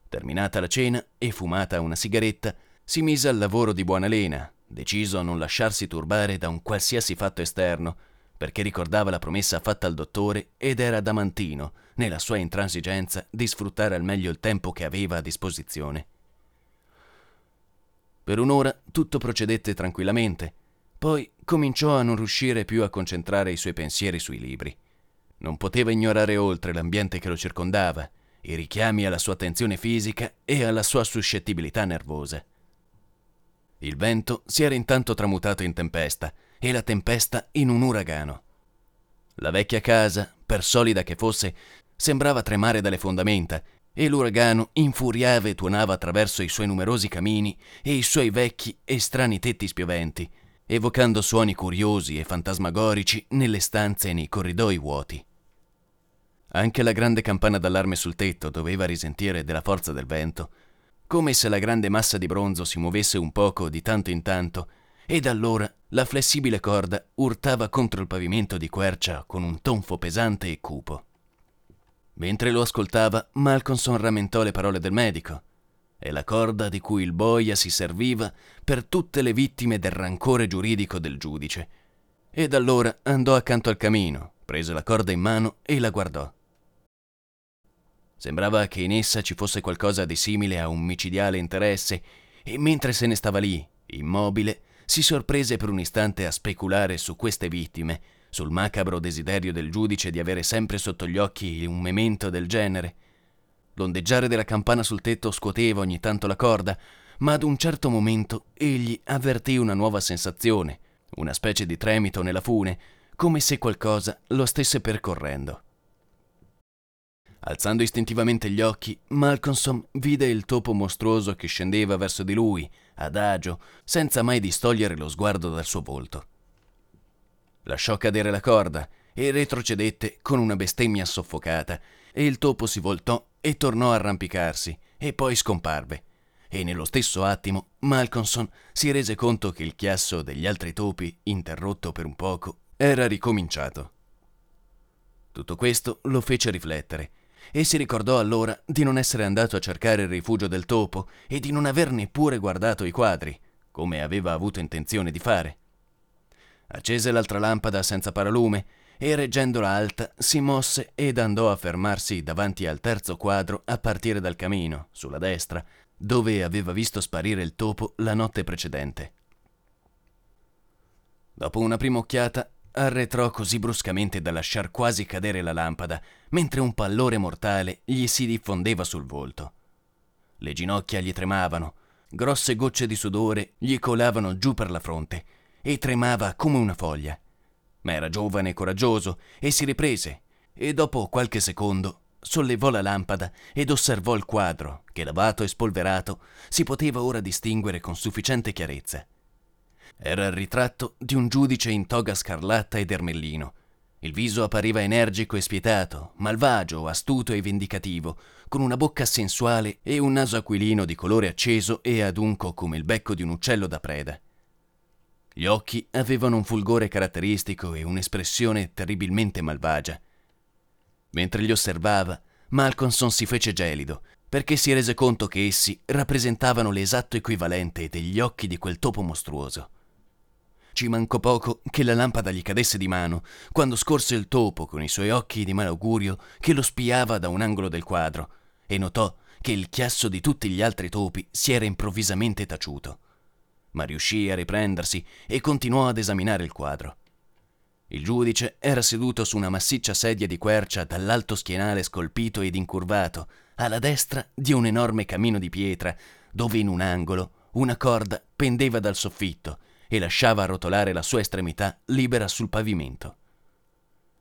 Terminata la cena e fumata una sigaretta, si mise al lavoro di buona lena, deciso a non lasciarsi turbare da un qualsiasi fatto esterno, perché ricordava la promessa fatta al dottore ed era adamantino nella sua intransigenza di sfruttare al meglio il tempo che aveva a disposizione. Per un'ora tutto procedette tranquillamente, poi cominciò a non riuscire più a concentrare i suoi pensieri sui libri. Non poteva ignorare oltre l'ambiente che lo circondava, i richiami alla sua attenzione fisica e alla sua suscettibilità nervosa. Il vento si era intanto tramutato in tempesta e la tempesta in un uragano. La vecchia casa, per solida che fosse, sembrava tremare dalle fondamenta e l'uragano infuriava e tuonava attraverso i suoi numerosi camini e i suoi vecchi e strani tetti spioventi, evocando suoni curiosi e fantasmagorici nelle stanze e nei corridoi vuoti. Anche la grande campana d'allarme sul tetto doveva risentire della forza del vento come se la grande massa di bronzo si muovesse un poco di tanto in tanto, ed allora la flessibile corda urtava contro il pavimento di quercia con un tonfo pesante e cupo. Mentre lo ascoltava, Malcolmson rammentò le parole del medico. È la corda di cui il boia si serviva per tutte le vittime del rancore giuridico del giudice. Ed allora andò accanto al camino, prese la corda in mano e la guardò. Sembrava che in essa ci fosse qualcosa di simile a un micidiale interesse, e mentre se ne stava lì, immobile, si sorprese per un istante a speculare su queste vittime, sul macabro desiderio del giudice di avere sempre sotto gli occhi un memento del genere. L'ondeggiare della campana sul tetto scuoteva ogni tanto la corda, ma ad un certo momento egli avvertì una nuova sensazione, una specie di tremito nella fune, come se qualcosa lo stesse percorrendo. Alzando istintivamente gli occhi, Malcolmson vide il topo mostruoso che scendeva verso di lui, adagio, senza mai distogliere lo sguardo dal suo volto. Lasciò cadere la corda e retrocedette con una bestemmia soffocata, e il topo si voltò e tornò a arrampicarsi, e poi scomparve. E nello stesso attimo Malcolmson si rese conto che il chiasso degli altri topi, interrotto per un poco, era ricominciato. Tutto questo lo fece riflettere, e si ricordò allora di non essere andato a cercare il rifugio del topo e di non aver neppure guardato i quadri, come aveva avuto intenzione di fare. Accese l'altra lampada senza paralume e reggendola alta si mosse ed andò a fermarsi davanti al terzo quadro a partire dal camino, sulla destra, dove aveva visto sparire il topo la notte precedente. Dopo una prima occhiata arretrò così bruscamente da lasciar quasi cadere la lampada, mentre un pallore mortale gli si diffondeva sul volto. Le ginocchia gli tremavano, grosse gocce di sudore gli colavano giù per la fronte e tremava come una foglia. Ma era giovane e coraggioso e si riprese e dopo qualche secondo sollevò la lampada ed osservò il quadro che, lavato e spolverato, si poteva ora distinguere con sufficiente chiarezza. Era il ritratto di un giudice in toga scarlatta ed ermellino. Il viso appariva energico e spietato, malvagio, astuto e vendicativo, con una bocca sensuale e un naso aquilino di colore acceso e adunco come il becco di un uccello da preda. Gli occhi avevano un fulgore caratteristico e un'espressione terribilmente malvagia. Mentre li osservava, Malcolmson si fece gelido, perché si rese conto che essi rappresentavano l'esatto equivalente degli occhi di quel topo mostruoso. Ci mancò poco che la lampada gli cadesse di mano, quando scorse il topo con i suoi occhi di malaugurio che lo spiava da un angolo del quadro, e notò che il chiasso di tutti gli altri topi si era improvvisamente taciuto. Ma riuscì a riprendersi e continuò ad esaminare il quadro. Il giudice era seduto su una massiccia sedia di quercia dall'alto schienale scolpito ed incurvato, alla destra di un enorme camino di pietra, dove in un angolo una corda pendeva dal soffitto e lasciava rotolare la sua estremità libera sul pavimento.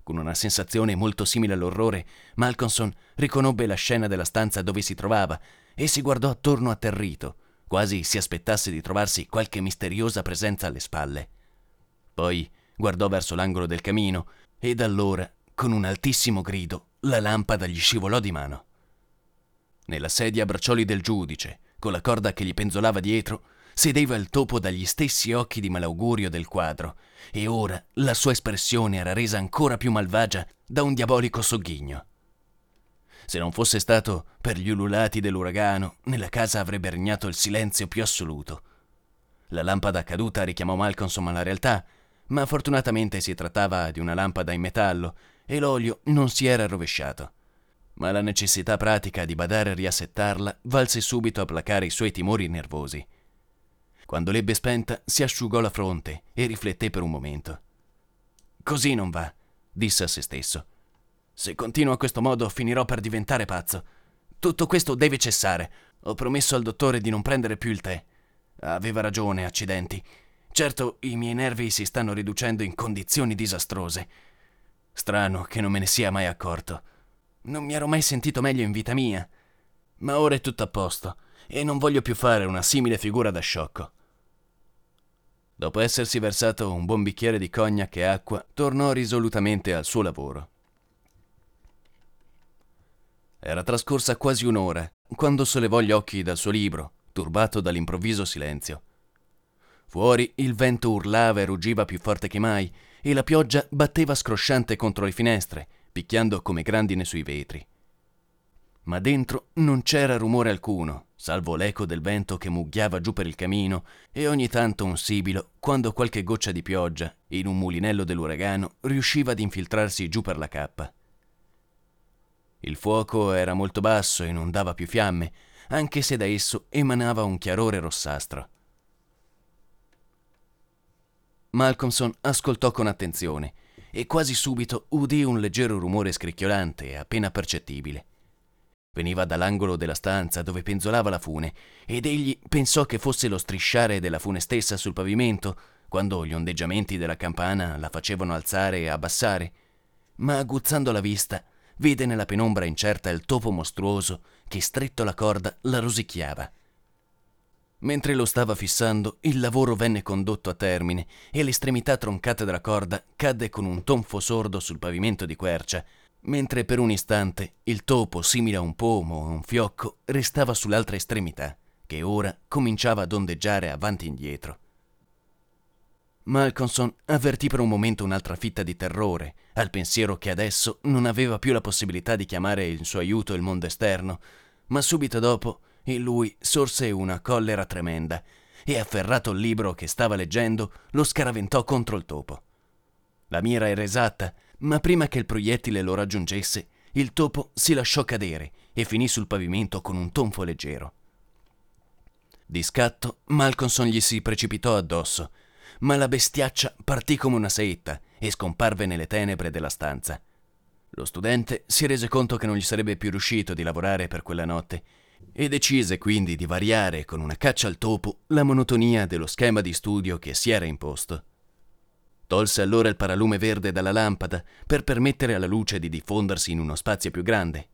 Con una sensazione molto simile all'orrore, Malcolmson riconobbe la scena della stanza dove si trovava e si guardò attorno atterrito, quasi si aspettasse di trovarsi qualche misteriosa presenza alle spalle. Poi guardò verso l'angolo del camino e da allora, con un altissimo grido, la lampada gli scivolò di mano. Nella sedia a braccioli del giudice, con la corda che gli penzolava dietro, sedeva il topo dagli stessi occhi di malaugurio del quadro, e ora la sua espressione era resa ancora più malvagia da un diabolico sogghigno. Se non fosse stato per gli ululati dell'uragano, nella casa avrebbe regnato il silenzio più assoluto. La lampada caduta richiamò Malcolmson alla realtà, ma fortunatamente si trattava di una lampada in metallo e l'olio non si era rovesciato. Ma la necessità pratica di badare a riassettarla valse subito a placare i suoi timori nervosi. Quando l'ebbe spenta, si asciugò la fronte e rifletté per un momento. Così non va, disse a se stesso. Se continuo a questo modo finirò per diventare pazzo. Tutto questo deve cessare. Ho promesso al dottore di non prendere più il tè. Aveva ragione, accidenti. Certo, i miei nervi si stanno riducendo in condizioni disastrose. Strano che non me ne sia mai accorto. Non mi ero mai sentito meglio in vita mia. Ma ora è tutto a posto e non voglio più fare una simile figura da sciocco. Dopo essersi versato un buon bicchiere di cognac e acqua, tornò risolutamente al suo lavoro. Era trascorsa quasi un'ora quando sollevò gli occhi dal suo libro, turbato dall'improvviso silenzio. Fuori il vento urlava e ruggiva più forte che mai e la pioggia batteva scrosciante contro le finestre, picchiando come grandine sui vetri. Ma dentro non c'era rumore alcuno, salvo l'eco del vento che mugghiava giù per il camino e ogni tanto un sibilo quando qualche goccia di pioggia, in un mulinello dell'uragano, riusciva ad infiltrarsi giù per la cappa. Il fuoco era molto basso e non dava più fiamme, anche se da esso emanava un chiarore rossastro. Malcolmson ascoltò con attenzione e quasi subito udì un leggero rumore scricchiolante appena percettibile. Veniva dall'angolo della stanza dove penzolava la fune ed egli pensò che fosse lo strisciare della fune stessa sul pavimento quando gli ondeggiamenti della campana la facevano alzare e abbassare, ma aguzzando la vista vide nella penombra incerta il topo mostruoso che stretto la corda la rosicchiava. Mentre lo stava fissando, il lavoro venne condotto a termine e l'estremità troncata della corda cadde con un tonfo sordo sul pavimento di quercia, mentre per un istante il topo, simile a un pomo o un fiocco, restava sull'altra estremità, che ora cominciava ad ondeggiare avanti e indietro. Malcolmson avvertì per un momento un'altra fitta di terrore al pensiero che adesso non aveva più la possibilità di chiamare in suo aiuto il mondo esterno, ma subito dopo in lui sorse una collera tremenda e afferrato il libro che stava leggendo lo scaraventò contro il topo. La mira era esatta, ma prima che il proiettile lo raggiungesse, il topo si lasciò cadere e finì sul pavimento con un tonfo leggero. Di scatto, Malcolmson gli si precipitò addosso, ma la bestiaccia partì come una saetta e scomparve nelle tenebre della stanza. Lo studente si rese conto che non gli sarebbe più riuscito di lavorare per quella notte e decise quindi di variare con una caccia al topo la monotonia dello schema di studio che si era imposto. Tolse allora il paralume verde dalla lampada per permettere alla luce di diffondersi in uno spazio più grande.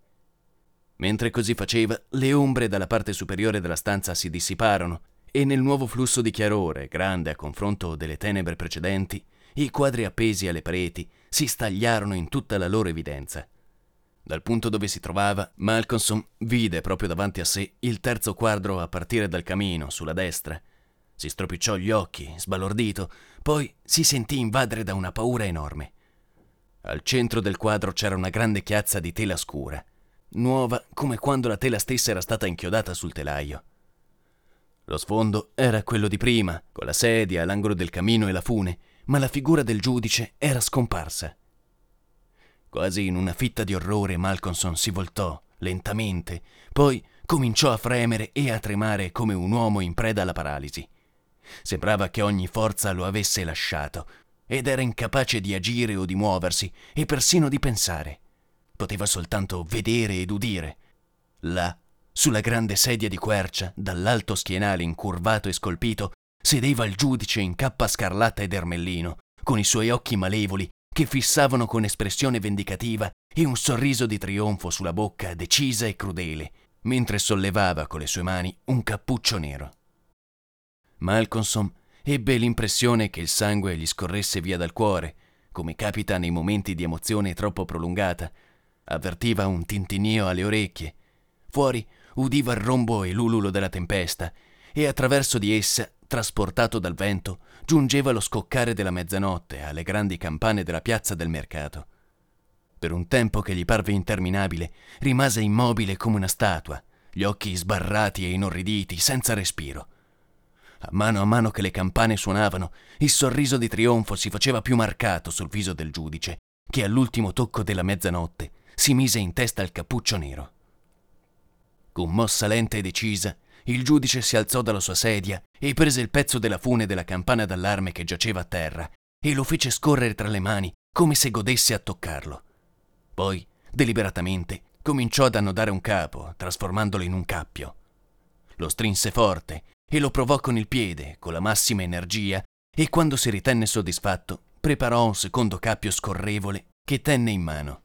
Mentre così faceva, le ombre dalla parte superiore della stanza si dissiparono e nel nuovo flusso di chiarore, grande a confronto delle tenebre precedenti, i quadri appesi alle pareti si stagliarono in tutta la loro evidenza. Dal punto dove si trovava, Malcolmson vide proprio davanti a sé il terzo quadro a partire dal camino, sulla destra. Si stropicciò gli occhi, sbalordito, poi si sentì invadere da una paura enorme. Al centro del quadro c'era una grande chiazza di tela scura, nuova come quando la tela stessa era stata inchiodata sul telaio. Lo sfondo era quello di prima, con la sedia, l'angolo del camino e la fune, ma la figura del giudice era scomparsa. Quasi in una fitta di orrore Malcolmson si voltò, lentamente, poi cominciò a fremere e a tremare come un uomo in preda alla paralisi. Sembrava che ogni forza lo avesse lasciato ed era incapace di agire o di muoversi e persino di pensare. Poteva soltanto vedere ed udire. Là, sulla grande sedia di quercia, dall'alto schienale incurvato e scolpito, sedeva il giudice in cappa scarlatta ed ermellino, con i suoi occhi malevoli che fissavano con espressione vendicativa e un sorriso di trionfo sulla bocca decisa e crudele, mentre sollevava con le sue mani un cappuccio nero. Malcolmson ebbe l'impressione che il sangue gli scorresse via dal cuore, come capita nei momenti di emozione troppo prolungata. Avvertiva un tintinnio alle orecchie. Fuori udiva il rombo e l'ululo della tempesta e attraverso di essa, trasportato dal vento, giungeva lo scoccare della mezzanotte alle grandi campane della piazza del mercato. Per un tempo che gli parve interminabile, rimase immobile come una statua, gli occhi sbarrati e inorriditi, senza respiro. A mano a mano che le campane suonavano, il sorriso di trionfo si faceva più marcato sul viso del giudice, che all'ultimo tocco della mezzanotte si mise in testa il cappuccio nero. Con mossa lenta e decisa, il giudice si alzò dalla sua sedia e prese il pezzo della fune della campana d'allarme che giaceva a terra e lo fece scorrere tra le mani come se godesse a toccarlo. Poi, deliberatamente, cominciò ad annodare un capo, trasformandolo in un cappio. Lo strinse forte e lo provò con il piede, con la massima energia, e quando si ritenne soddisfatto, preparò un secondo cappio scorrevole che tenne in mano.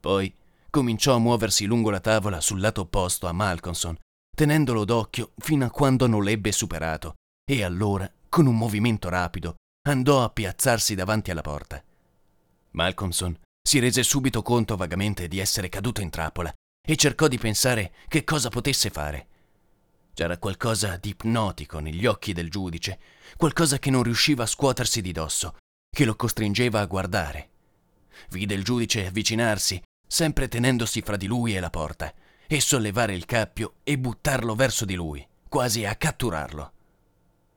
Poi cominciò a muoversi lungo la tavola sul lato opposto a Malcolmson, tenendolo d'occhio fino a quando non l'ebbe superato, e allora, con un movimento rapido, andò a piazzarsi davanti alla porta. Malcolmson si rese subito conto vagamente di essere caduto in trappola e cercò di pensare che cosa potesse fare. C'era qualcosa di ipnotico negli occhi del giudice, qualcosa che non riusciva a scuotersi di dosso, che lo costringeva a guardare. Vide il giudice avvicinarsi, sempre tenendosi fra di lui e la porta, e sollevare il cappio e buttarlo verso di lui, quasi a catturarlo.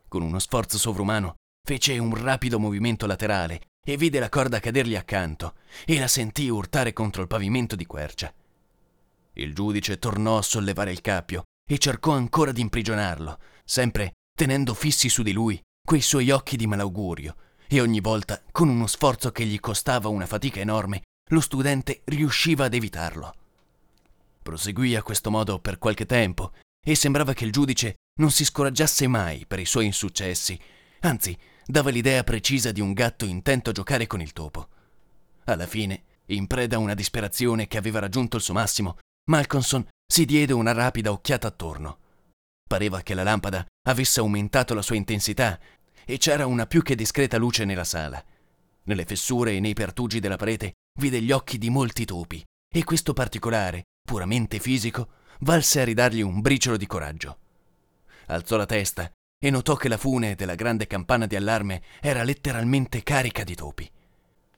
Con uno sforzo sovrumano fece un rapido movimento laterale e vide la corda cadergli accanto e la sentì urtare contro il pavimento di quercia. Il giudice tornò a sollevare il cappio e cercò ancora di imprigionarlo, sempre tenendo fissi su di lui quei suoi occhi di malaugurio, e ogni volta, con uno sforzo che gli costava una fatica enorme, lo studente riusciva ad evitarlo. Proseguì a questo modo per qualche tempo e sembrava che il giudice non si scoraggiasse mai per i suoi insuccessi, anzi dava l'idea precisa di un gatto intento a giocare con il topo. Alla fine, in preda a una disperazione che aveva raggiunto il suo massimo, Malcolmson si diede una rapida occhiata attorno. Pareva che la lampada avesse aumentato la sua intensità e c'era una più che discreta luce nella sala. Nelle fessure e nei pertugi della parete vide gli occhi di molti topi e questo particolare, puramente fisico, valse a ridargli un briciolo di coraggio. Alzò la testa e notò che la fune della grande campana di allarme era letteralmente carica di topi.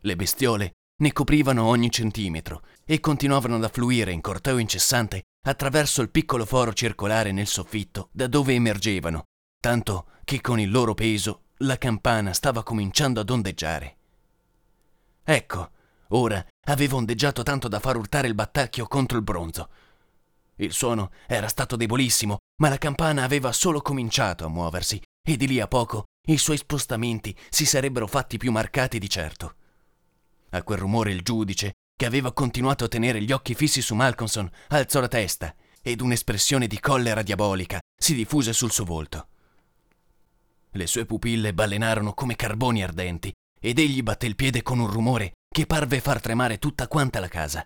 Le bestiole ne coprivano ogni centimetro e continuavano ad affluire in corteo incessante attraverso il piccolo foro circolare nel soffitto da dove emergevano, tanto che con il loro peso la campana stava cominciando ad ondeggiare. Ecco, ora aveva ondeggiato tanto da far urtare il battacchio contro il bronzo. Il suono era stato debolissimo, ma la campana aveva solo cominciato a muoversi e di lì a poco i suoi spostamenti si sarebbero fatti più marcati di certo. A quel rumore il giudice, che aveva continuato a tenere gli occhi fissi su Malcolmson, alzò la testa ed un'espressione di collera diabolica si diffuse sul suo volto. Le sue pupille balenarono come carboni ardenti ed egli batté il piede con un rumore che parve far tremare tutta quanta la casa.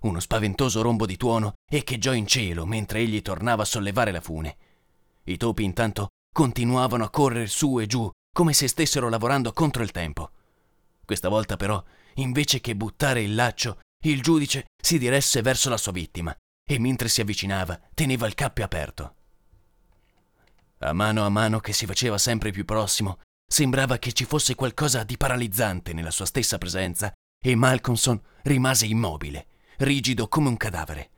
Uno spaventoso rombo di tuono echeggiò in cielo mentre egli tornava a sollevare la fune. I topi intanto continuavano a correre su e giù come se stessero lavorando contro il tempo. Questa volta però, invece che buttare il laccio, il giudice si diresse verso la sua vittima e mentre si avvicinava teneva il cappio aperto. A mano a mano che si faceva sempre più prossimo, sembrava che ci fosse qualcosa di paralizzante nella sua stessa presenza e Malcolmson rimase immobile, rigido come un cadavere.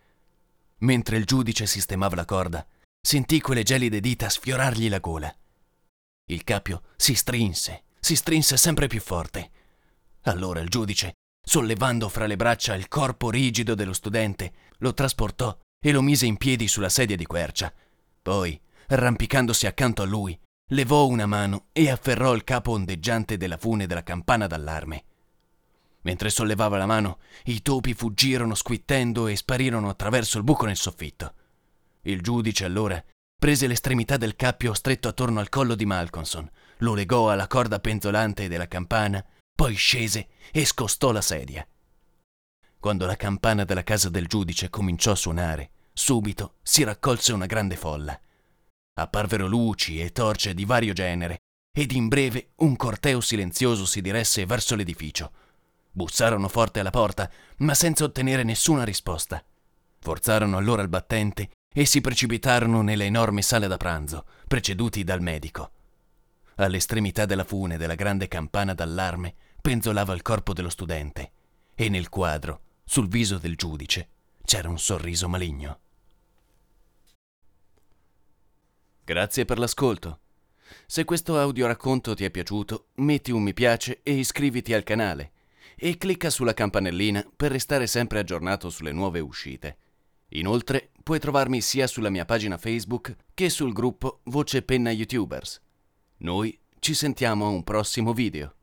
Mentre il giudice sistemava la corda, sentì quelle gelide dita sfiorargli la gola. Il cappio si strinse, si strinse sempre più forte. Allora il giudice, sollevando fra le braccia il corpo rigido dello studente, lo trasportò e lo mise in piedi sulla sedia di quercia. Poi, arrampicandosi accanto a lui, levò una mano e afferrò il capo ondeggiante della fune della campana d'allarme. Mentre sollevava la mano, i topi fuggirono squittendo e sparirono attraverso il buco nel soffitto. Il giudice allora prese l'estremità del cappio stretto attorno al collo di Malcolmson, lo legò alla corda penzolante della campana, poi scese e scostò la sedia. Quando la campana della casa del giudice cominciò a suonare, subito si raccolse una grande folla. Apparvero luci e torce di vario genere ed in breve un corteo silenzioso si diresse verso l'edificio. Bussarono forte alla porta, ma senza ottenere nessuna risposta. Forzarono allora il battente e si precipitarono nell'enorme sala da pranzo, preceduti dal medico. All'estremità della fune della grande campana d'allarme penzolava il corpo dello studente e nel quadro, sul viso del giudice, c'era un sorriso maligno. Grazie per l'ascolto. Se questo audioracconto ti è piaciuto, metti un mi piace e iscriviti al canale e clicca sulla campanellina per restare sempre aggiornato sulle nuove uscite. Inoltre, puoi trovarmi sia sulla mia pagina Facebook che sul gruppo Voce Penna YouTubers. Noi ci sentiamo a un prossimo video.